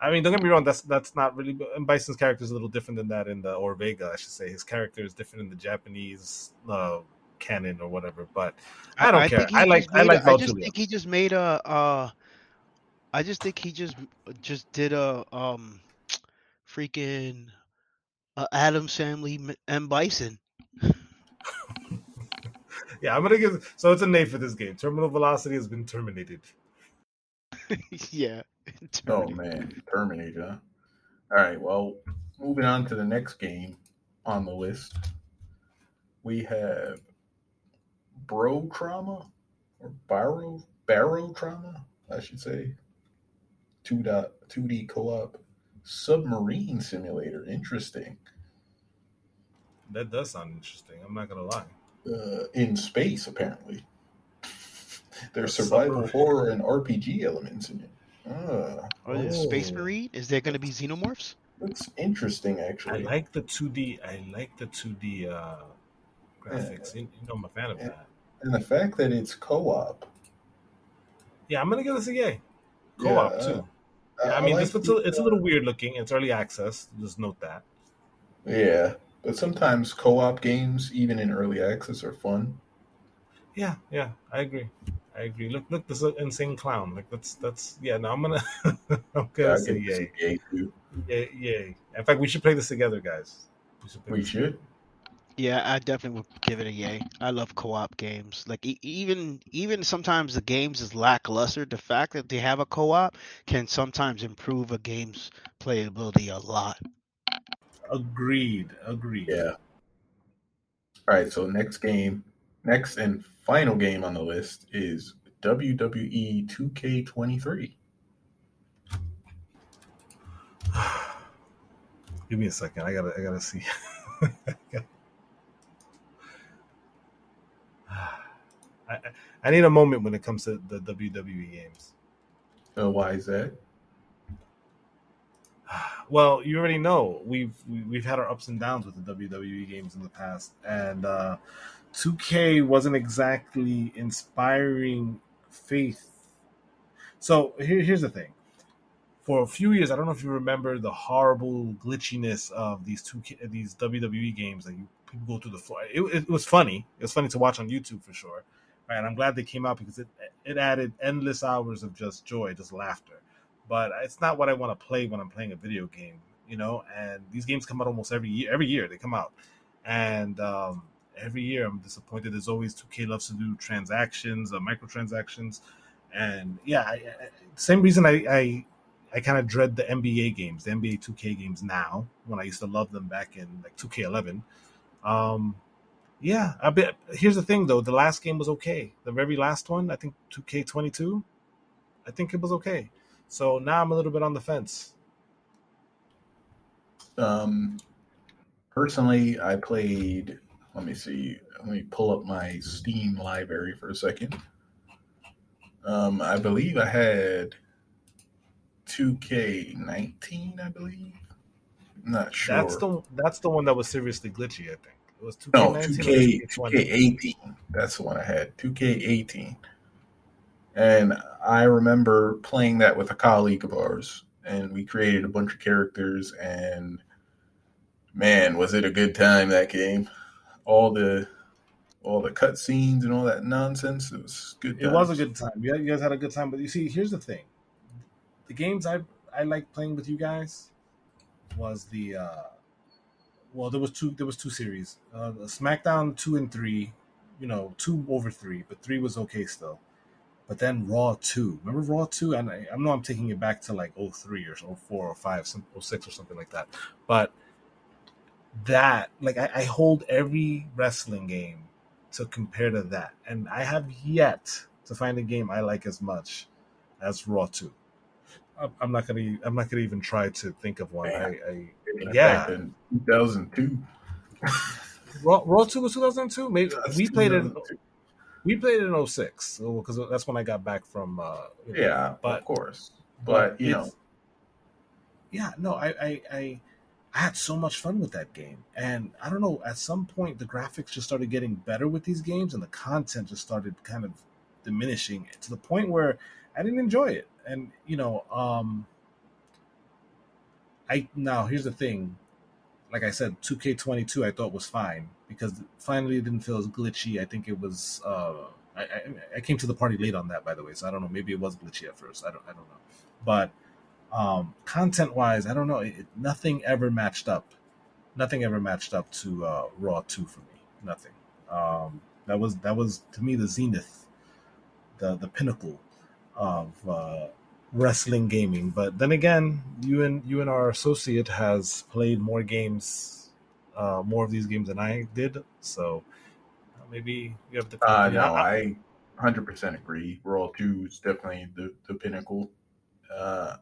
I mean, don't get me wrong. That's that's not really. And Bison's character is a little different than that in the or Vega, I should say. His character is different in the Japanese uh, canon or whatever. But I don't care. think he I like I like a- I just think he just made a. Uh, I just think he just just did a um, freaking uh, Addams Family M- M Bison. *laughs* Yeah, I'm gonna give. So it's a nay for this game. Terminal velocity has been terminated. *laughs* yeah. Oh man, Terminator. All right. Well, moving on to the next game on the list, we have Bro Trauma or Barrow Barotrauma, I should say. Two dot two D co-op submarine simulator. Interesting. That does sound interesting. I'm not gonna lie. Uh, in space, apparently. There's A survival submarine. horror and RPG elements in it. Ah, Or is Space Oh. Marine? Is there going to be xenomorphs? looks interesting, actually. I like the 2D. I like the 2D uh, graphics. You, you know, I'm a fan of Yeah. that. and the fact that it's co-op. Yeah, I'm gonna give this a yay. Co-op Yeah, too. Yeah, I mean, like this it's a, it's a uh, little weird looking. It's early access. Just note that. Yeah, but sometimes co-op games, even in early access, are fun. Yeah, yeah, I agree. I agree. Look, look, this is an insane clown. Like that's that's yeah. No, I'm gonna *laughs* I'm Yeah, gonna I say yay, yay yay, yay. In fact, we should play this together, guys. We should. Play We this should. Yeah, I definitely would give it a yay. I love co-op games. Like e- even even sometimes the games is lackluster. The fact that they have a co-op can sometimes improve a game's playability a lot. Agreed. Agreed. Yeah. All right. So next game, next and final game on the list is WWE 2K23. *sighs* Give me a second. I gotta. I gotta see. *sighs* I, I- need a moment when it comes to the WWE games. Uh, why is that? *sighs* Well, you already know we've we- we've had our ups and downs with the WWE games in the past, and uh, 2K wasn't exactly inspiring faith. So here, here's the thing: for a few years, I don't know if you remember the horrible glitchiness of these two these WWE games that you people go through the floor. It, it was funny. It was funny to watch on YouTube for sure. Right, and I'm glad they came out because it it added endless hours of just joy, just laughter but it's not what I want to play when I'm playing a video game, you know. And these games come out almost every year. Every year they come out, and um, every year I'm disappointed. There's always 2K loves to do transactions, uh, microtransactions, and yeah, I, I, same reason I I, I kind of dread the NBA games, the NBA 2K games now. When I used to love them back in like 2K11. Um, yeah, I bet. Here's the thing though, the last game was okay. The very last one, I think 2K22, I think it was okay. So now I'm a little bit on the fence. Um, personally, I played. Let me see. Let me pull up my Steam library for a second. Um, I believe I had 2K19. I believe. I'm not sure. That's the that's the one that was seriously glitchy. I think it was 2K19 no 2K 2K18. That's the one I had. 2K18. And I remember playing that with a colleague of ours, and we created a bunch of characters. And man, was it a good time that game! All the all the cutscenes and all that nonsense. It was good. It was a good time. You guys- had a good time, but you see, here's the thing: the games I I like playing with you guys was the uh, well, there was two there was two series, uh, SmackDown two and three, you know, two over three, but three was okay still. But then Raw two, remember Raw two? And I, I know I'm taking it back to like 03 or so, 04 or five, 06 or something like that. But that like I, I hold every wrestling game to compare to that, and I have yet to find a game I like as much as Raw Two. I'm- not gonna. I'm not gonna even try to think of one. I, I yeah. 2002. Raw, Raw Two was 2002. Maybe That's we played it. We played it in 06 because that's when I got back from. Uh, you know, Yeah, but of course. But you know, yeah, no, I, I, I, I had so much fun with that game, and I don't know. At some point, the graphics just started getting better with these games, and the content just started kind of diminishing to the point where I didn't enjoy it. And you know, um, I now here's the thing. Like I said, 2K22 I thought was fine because finally it didn't feel as glitchy. I think it was. Uh, I, I, I came to the party late on that, by the way, so I don't know. Maybe it was glitchy at first. I don't. I don't know. But um, content wise, I don't know. It, nothing ever matched up. Nothing ever matched up to uh, Raw Two for me. Nothing. Um, that was that was to me the zenith, the the pinnacle of uh, wrestling gaming. But then again, you and you and our associate has played more games, uh, more of these games than I did. So uh, maybe you have to. Uh, no, I hundred percent agree. Raw Two is definitely the the pinnacle. Uh,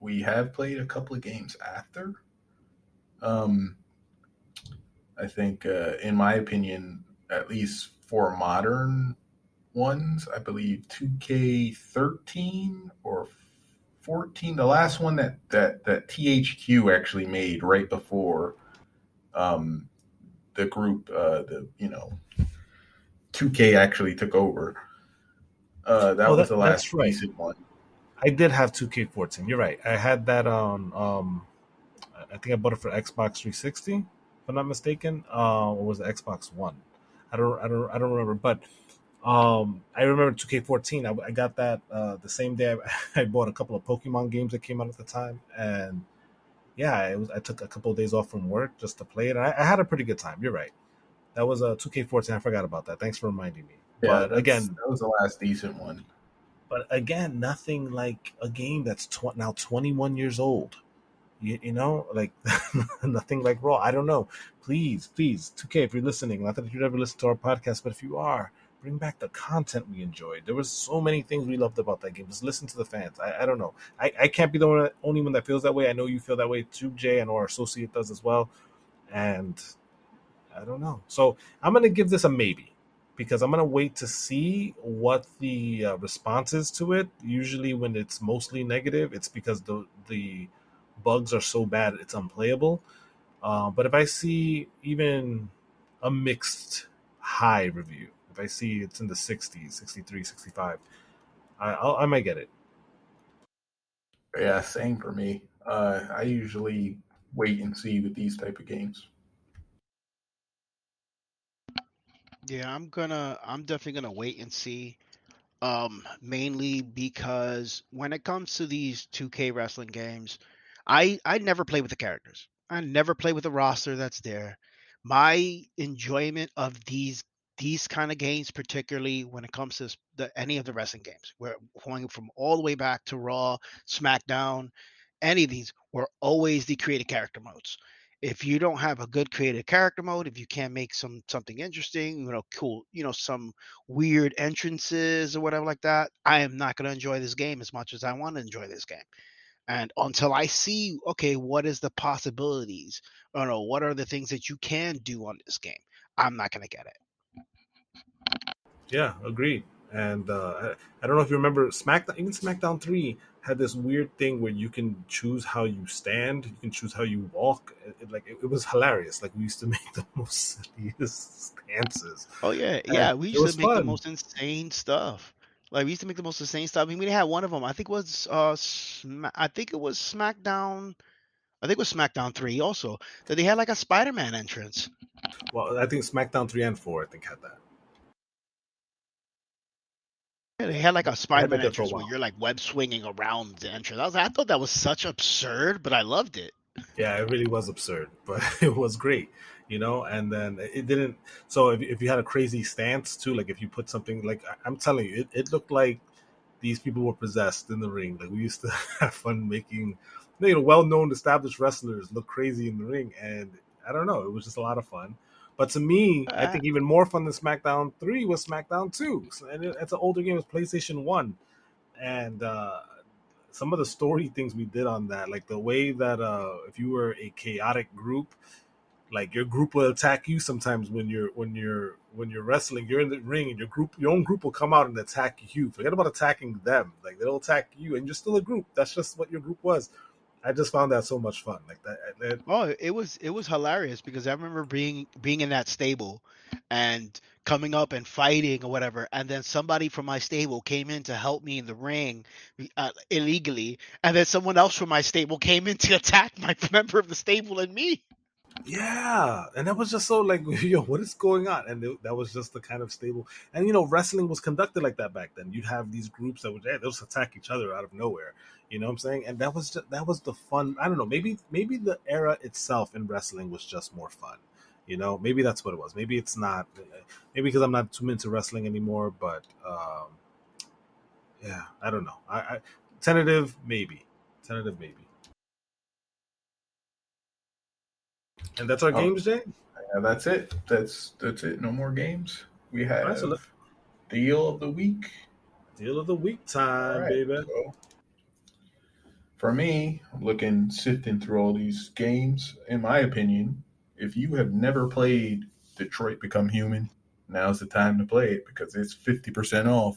we have played a couple of games after. Um, I think, uh, in my opinion, at least for modern ones, I believe 2K13 or 14, the last one that that that THQ actually made right before um, the group, uh, the you know, 2K actually took over. Uh, that oh, was that, the last right. recent one. I did have 2K14. You're right. I had that on. Um, I think I bought it for Xbox 360, if I'm not mistaken. Uh, or was it Xbox One? I don't. I don't. I don't remember. But um, I remember 2K14. I, I got that uh, the same day. I, *laughs* I, bought a couple of Pokemon games that came out at the time, and yeah, was. I took a couple of days off from work just to play it. I, I, had a pretty good time. You're right. That was a 2K14. I forgot about that. Thanks for reminding me. Yeah, but again, that was the last decent one. But again, nothing like a game that's tw- now 21 years old. You, you know, like *laughs* nothing like Raw. I don't know. Please, please, 2K, if you're listening, not that you'd ever listen to our podcast, but if you are, bring back the content we enjoyed. There was so many things we loved about that game. Just listen to the fans. I, I don't know. I, I can't be the one, only one that feels that way. I know you feel that way too, Jay, and our associate does as well. And I don't know. So I'm gonna give this a maybe because I'm gonna wait to see what the uh, response is to it. Usually, when it's mostly negative, it's because the the bugs are so bad it's unplayable. Uh, but if I see even a mixed high review, if I see it's in the 60s, 63, 65, I, I'll, I might get it. Yeah, same for me. Uh, I usually wait and see with these type of games. Yeah, I'm gonna. I'm definitely gonna wait and see. Um, mainly because when it comes to these 2K wrestling games, I I never play with the characters. I never play with the roster that's there. My enjoyment of these these kind of games, particularly when it comes to the, any of the wrestling games, where going from all the way back to Raw, SmackDown, any of these, were always the creative character modes if you don't have a good creative character mode, if you can't make some something interesting, you know, cool, you know, some weird entrances or whatever like that, I am not going to enjoy this game as much as I want to enjoy this game. And until I see, okay, what is the possibilities? Or know what are the things that you can do on this game? I'm not going to get it. Yeah, agreed. And uh, I, I don't know if you remember SmackDown, even SmackDown Three had this weird thing where you can choose how you stand, you can choose how you walk. It, it, like it, it, was hilarious. Like we used to *laughs* make the most silliest stances. Oh yeah, yeah. we used to make fun. the most insane stuff. Like we used to make the most insane stuff. I mean, we had one of them. I think it was uh, Sm- I think it was SmackDown. I think it was SmackDown three also that they had like a Spider Man entrance. Well, I think SmackDown three and four I think had that. Yeah, they had like a Spider-Man entrance where you're like web swinging around the entrance. I was, I thought that was such absurd, but I loved it. Yeah, it really was absurd, *laughs* but it was great, you know. And then it didn't. So if, if you had a crazy stance too, like if you put something like I'm telling you, it, it looked like these people were possessed in the ring. Like we used to *laughs* have fun making, you know, well-known established wrestlers look crazy in the ring, and I don't know, it was just a lot of fun. But to me, I think even more fun than SmackDown 3 was SmackDown 2. And it's an older game, it's PlayStation 1. And uh, some of the story things we did on that, like the way that uh, if you were a chaotic group, like your group will attack you sometimes when you're when you're when you're wrestling you're in the ring and your group your own group will come out and attack you. Forget about attacking them. Like they'll attack you and you're still a group. That's just what your group was I just found that so much fun. Like that. that oh, it was it was hilarious because I remember being being in that stable and coming up and fighting or whatever, and then somebody from my stable came in to help me in the ring uh, illegally, and then someone else from my stable came in to *laughs* attack my *laughs* member of the stable and me. Yeah, and that was just so like, *laughs* yo, what is going on? And that was just the kind of stable. And you know, wrestling was conducted like that back then. You'd have these groups that would hey, they'll just attack each other out of nowhere. You know what I'm saying? And that was just, that was the fun. I don't know. Maybe maybe the era itself in wrestling was just more fun. You know, maybe that's what it was. Maybe it's not. Maybe because I'm not too into wrestling anymore. But um, yeah, I don't know. I, I tentative maybe, tentative maybe. And that's our Oh. games, day. Yeah, that's it. That's that's it. No more games. We have Alright, so deal of the week. Deal of the week time, right, baby. so for me, looking sifting through all these games, in my opinion, if you have never played Detroit Become Human, now's the time to play it because it's fifty percent off.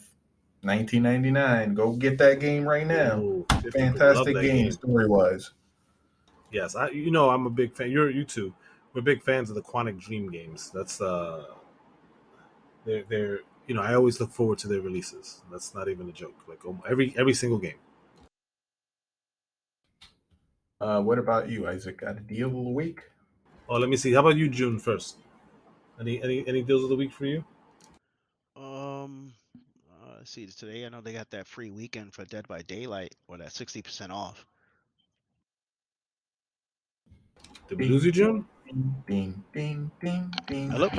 1999. Go get that game right now. Ooh, Fantastic that game, story wise. Yes, I you know I'm a big fan. You're you too. We're big fans of the Quantic Dream games. That's uh, they're they're you know I always look forward to their releases. That's not even a joke. Like every every single game. Uh, what about you, Isaac? Got a deal of the week? Oh, let me see. How about you, June first? Any any any deals of the week for you? Um, uh, let's see. Today I know they got that free weekend for Dead by Daylight, or that sixty percent off. Did Bluesy lose June? Ding, ding, ding, ding, ding. Hello.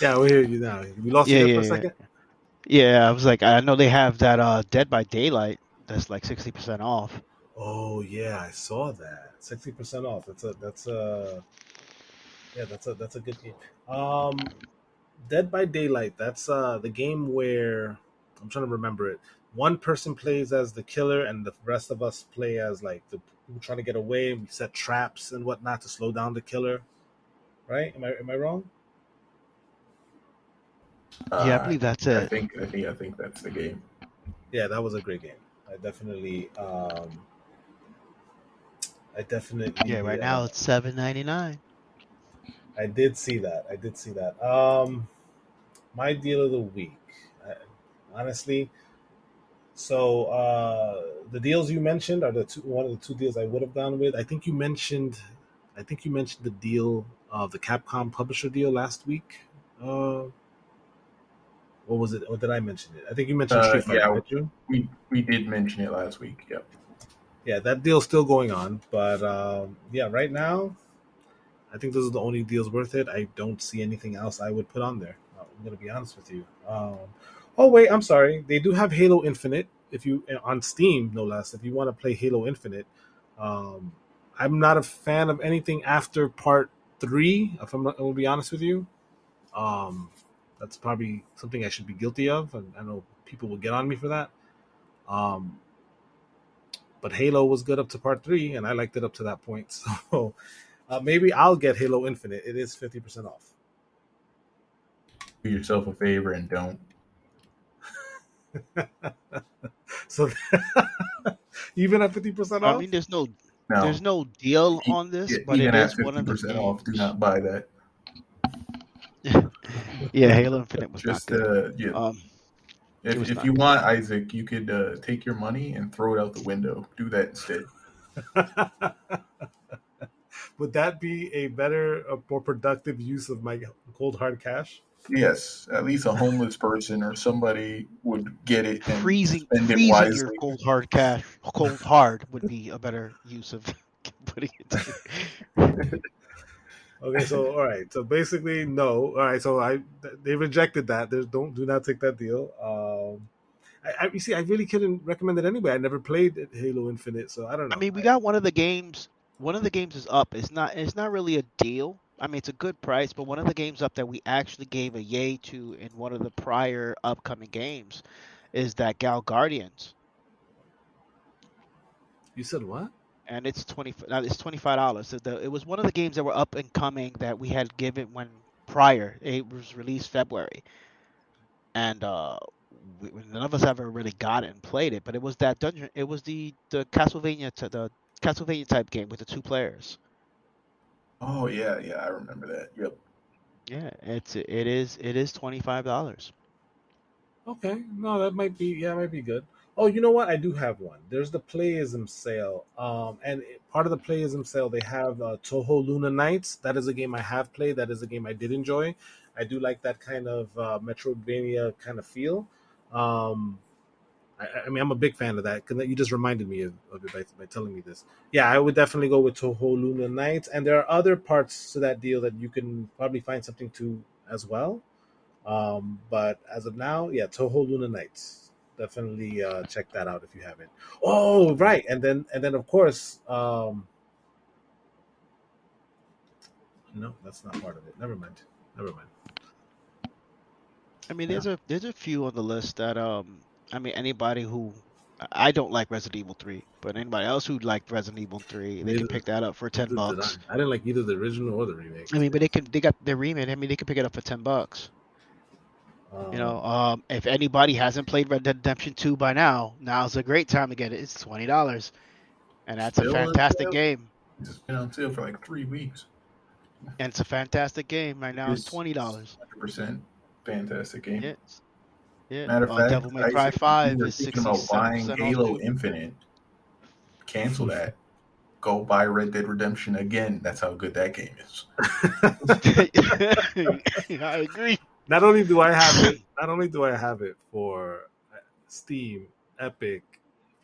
Yeah, we hear you now. We lost Yeah, you yeah, for a yeah. second. Yeah, I was like, I know they have that uh Dead by Daylight that's like sixty percent off. Oh yeah, I saw that. Sixty percent off. That's a that's a yeah, that's a that's a good game. Um Dead by Daylight, that's uh the game where I'm trying to remember it. One person plays as the killer and the rest of us play as like the people trying to get away and we set traps and whatnot to slow down the killer. Right? Am I am I wrong? yeah, I Uh, believe that's it. I think I think I think that's the game. Yeah, that was a great game. I definitely um I definitely Yeah, right uh, now it's seven ninety nine. I did see that. I did see that. Um, my deal of the week, I, honestly. So uh, the deals you mentioned are the two, one of the two deals I would have gone with. I think you mentioned, I think you mentioned the deal of the Capcom publisher deal last week. Uh, what was it? Or did I mention it? I think you mentioned Uh, Street Fighter. yeah. did? We we did mention it last week. Yep. yeah, that deal's still going on. But um, yeah, right now, I think those are the only deals worth it. I don't see anything else I would put on there. I'm gonna be honest with you. Um, oh wait, I'm sorry. They do have Halo Infinite. If you on Steam, no less. If you want to play Halo Infinite, um, I'm not a fan of anything after Part Three. If I'm, I'm gonna be honest with you, um, that's probably something I should be guilty of, and I know people will get on me for that. Um, but Halo was good up to part three, and I liked it up to that point. *laughs* So uh, maybe I'll get Halo Infinite. It is fifty percent off. Do yourself a favor and don't. *laughs* So *laughs* even at fifty percent off, I mean, there's no No. there's no deal E- on this, yeah, but it even at is one of the percent off, do not buy that. *laughs* yeah, Halo Infinite was Just not good. uh, yeah. Um, if if you good. want Isaac, you could uh, take your money and throw it out the window. Do that instead. would that be a better, a more productive use of my cold hard cash? Yes, at least a homeless person or somebody would get it and freezing spend it freezing your cold hard cash cold hard would be a better use of *laughs* putting it to- Okay, so all right, so basically no. All right, so I they rejected that. There's don't do not take that deal. Um, I, I you see, I really couldn't recommend it anyway. I never played Halo Infinite, so I don't know. I mean, we got one of the games. One of the games is up. It's not. It's not really a deal. I mean, it's a good price, but one of the games up that we actually gave a yay to in one of the prior upcoming games is that Gal Guardians, you said what? and it's twenty. Now it's twenty five dollars. So it was one of the games that were up and coming that we had given when prior. It was released February, and uh, we, none of us ever really got it and played it. But it was that dungeon. It was the the Castlevania t- the Castlevania type game with the two players. Oh yeah, yeah, I remember that. Yep. Yeah, it's it is it is twenty five dollars. Okay, no, that might be yeah, it might be good. Oh, you know what? I do have one. There's the Playism sale, um, and it- part of the Playism sale they have uh, Touhou Luna Nights. That is a game I have played. That is a game I did enjoy. I do like that kind of uh, Metroidvania kind of feel. Um, I, I mean, I'm a big fan of that. 'cause that You just reminded me of, of it by, by telling me this. Yeah, I would definitely go with Touhou Luna Nights, and there are other parts to that deal that you can probably find something to as well. Um, but as of now, yeah, Touhou Luna Nights. definitely uh, check that out if you haven't. Oh, right, and then and then of course, um, no, that's not part of it. Never mind. Never mind. I mean, there's a there's a few on the list that um, I mean, anybody who I don't like Resident Evil Three, but anybody else who liked Resident Evil Three, they can pick that up for ten bucks. I. I didn't like either the original or the remake. I mean, but they can they got their remake. I mean, they can pick it up for ten bucks. Um, You know, um, if anybody hasn't played Red Dead Redemption 2 by now, now's a great time to get it. It's twenty dollars, and that's a fantastic game. It's been on sale for like three weeks. And it's a fantastic game right now. It's It's- twenty dollars. Hundred percent fantastic game. Yes. Yeah. Matter of uh, fact, Devil May I Cry actually Five is thinking sixty about buying Halo. Infinite. Cancel that. Go buy Red Dead Redemption again. That's how good that game is. *laughs* *laughs* I agree. not only do I have it, not only do I have it for uh, Steam, Epic,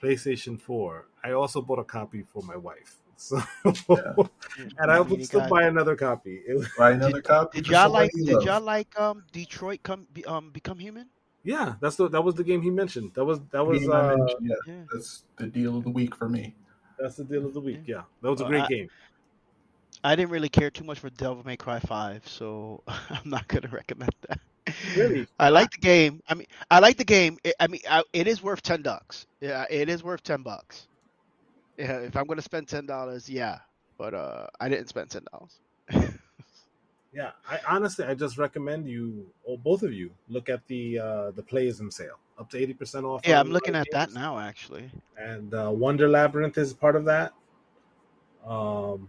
PlayStation Four, I also bought a copy for my wife. *laughs* So, and I mean, would still buy another copy. Buy another copy. Did y'all like? Did love. y'all like um Detroit come be, um become human? Yeah, that's the that was the game he mentioned. That was that was uh, yeah, Yeah. that's the deal of the week for me. that's the deal of the week. Yeah, that was a great I- game. I didn't really care too much for Devil May Cry Five, so *laughs* I'm not gonna recommend that. Really? I like the game. I mean, I like the game. It, I mean, I, it is worth ten bucks. Yeah, it is worth ten bucks. Yeah, if I'm gonna spend ten dollars, yeah. But uh, I didn't spend ten dollars. *laughs* Yeah, I honestly I just recommend you or both of you look at the uh the playism sale up to eighty percent off. yeah, I'm looking at of that now actually. and uh, Wonder Labyrinth is part of that. Um,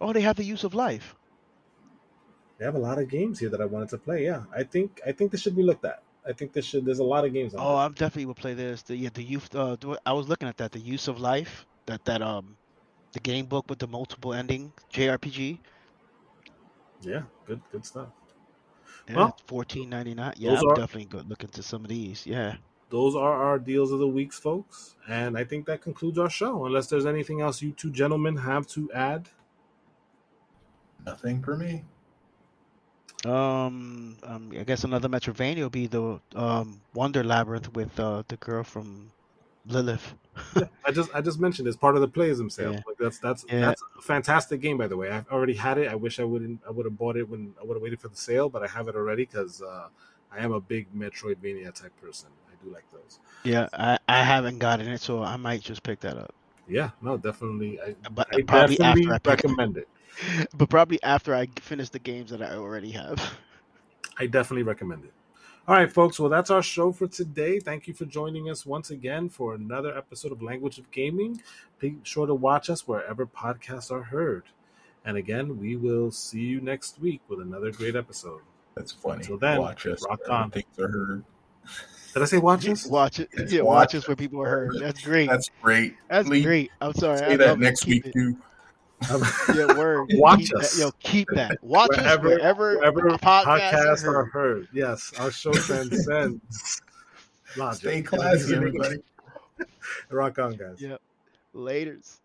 Oh, they have the use of life. they have a lot of games here that I wanted to play. Yeah, I think I think this should be looked at. I think this should. There's a lot of games on. Oh. I'm definitely will play this. The yeah, the youth. Uh, do- I was looking at that. The use of life. That that um, the game book with the multiple ending JRPG. Yeah, good good stuff. Yeah, Well, fourteen ninety nine. Yeah, I'm are- definitely good look into some of these. Yeah. Those are our deals of the weeks, folks, and I think that concludes our show. Unless there's anything else you two gentlemen have to add. Nothing for me. Um, um, I guess another Metroidvania will be the um Wonder Labyrinth with uh the girl from Lilith. I just I just mentioned it's part of the playism sale. Yeah. Like that's that's Yeah. that's a fantastic game by the way. I've already had it. I wish I wouldn't I would have bought it when I would have waited for the sale, but I have it already because uh, I am a big Metroidvania type person. I do like those. Yeah, I I haven't gotten it, so I might just pick that up. Yeah, no, definitely. I, But I probably definitely after I recommend it. *laughs* but probably after I finish the games that I already have. I definitely recommend it. All right, folks. Well, that's our show for today. Thank you for joining us once again for another episode of Language of Gaming. Be sure to watch us wherever podcasts are heard. And again, we will see you next week with another great episode. That's funny. Until then, Watch us. rock on. Things are heard. Did I say watch us? *laughs* Watch it. Yes, Yeah, watch watch us where people are hurt. That's great. That's great. That's Please great. I'm sorry. Say I that love it. next Keep week it. too. Um, *laughs* yeah, word. *laughs* Watch keep us. That. Yo, keep that. *laughs* Watch Wherever- us wherever, Wherever podcasts, podcasts are are heard. heard. Yes, our show transcends logic. Stay classy, everybody. Rock on, guys. Yep. Laters.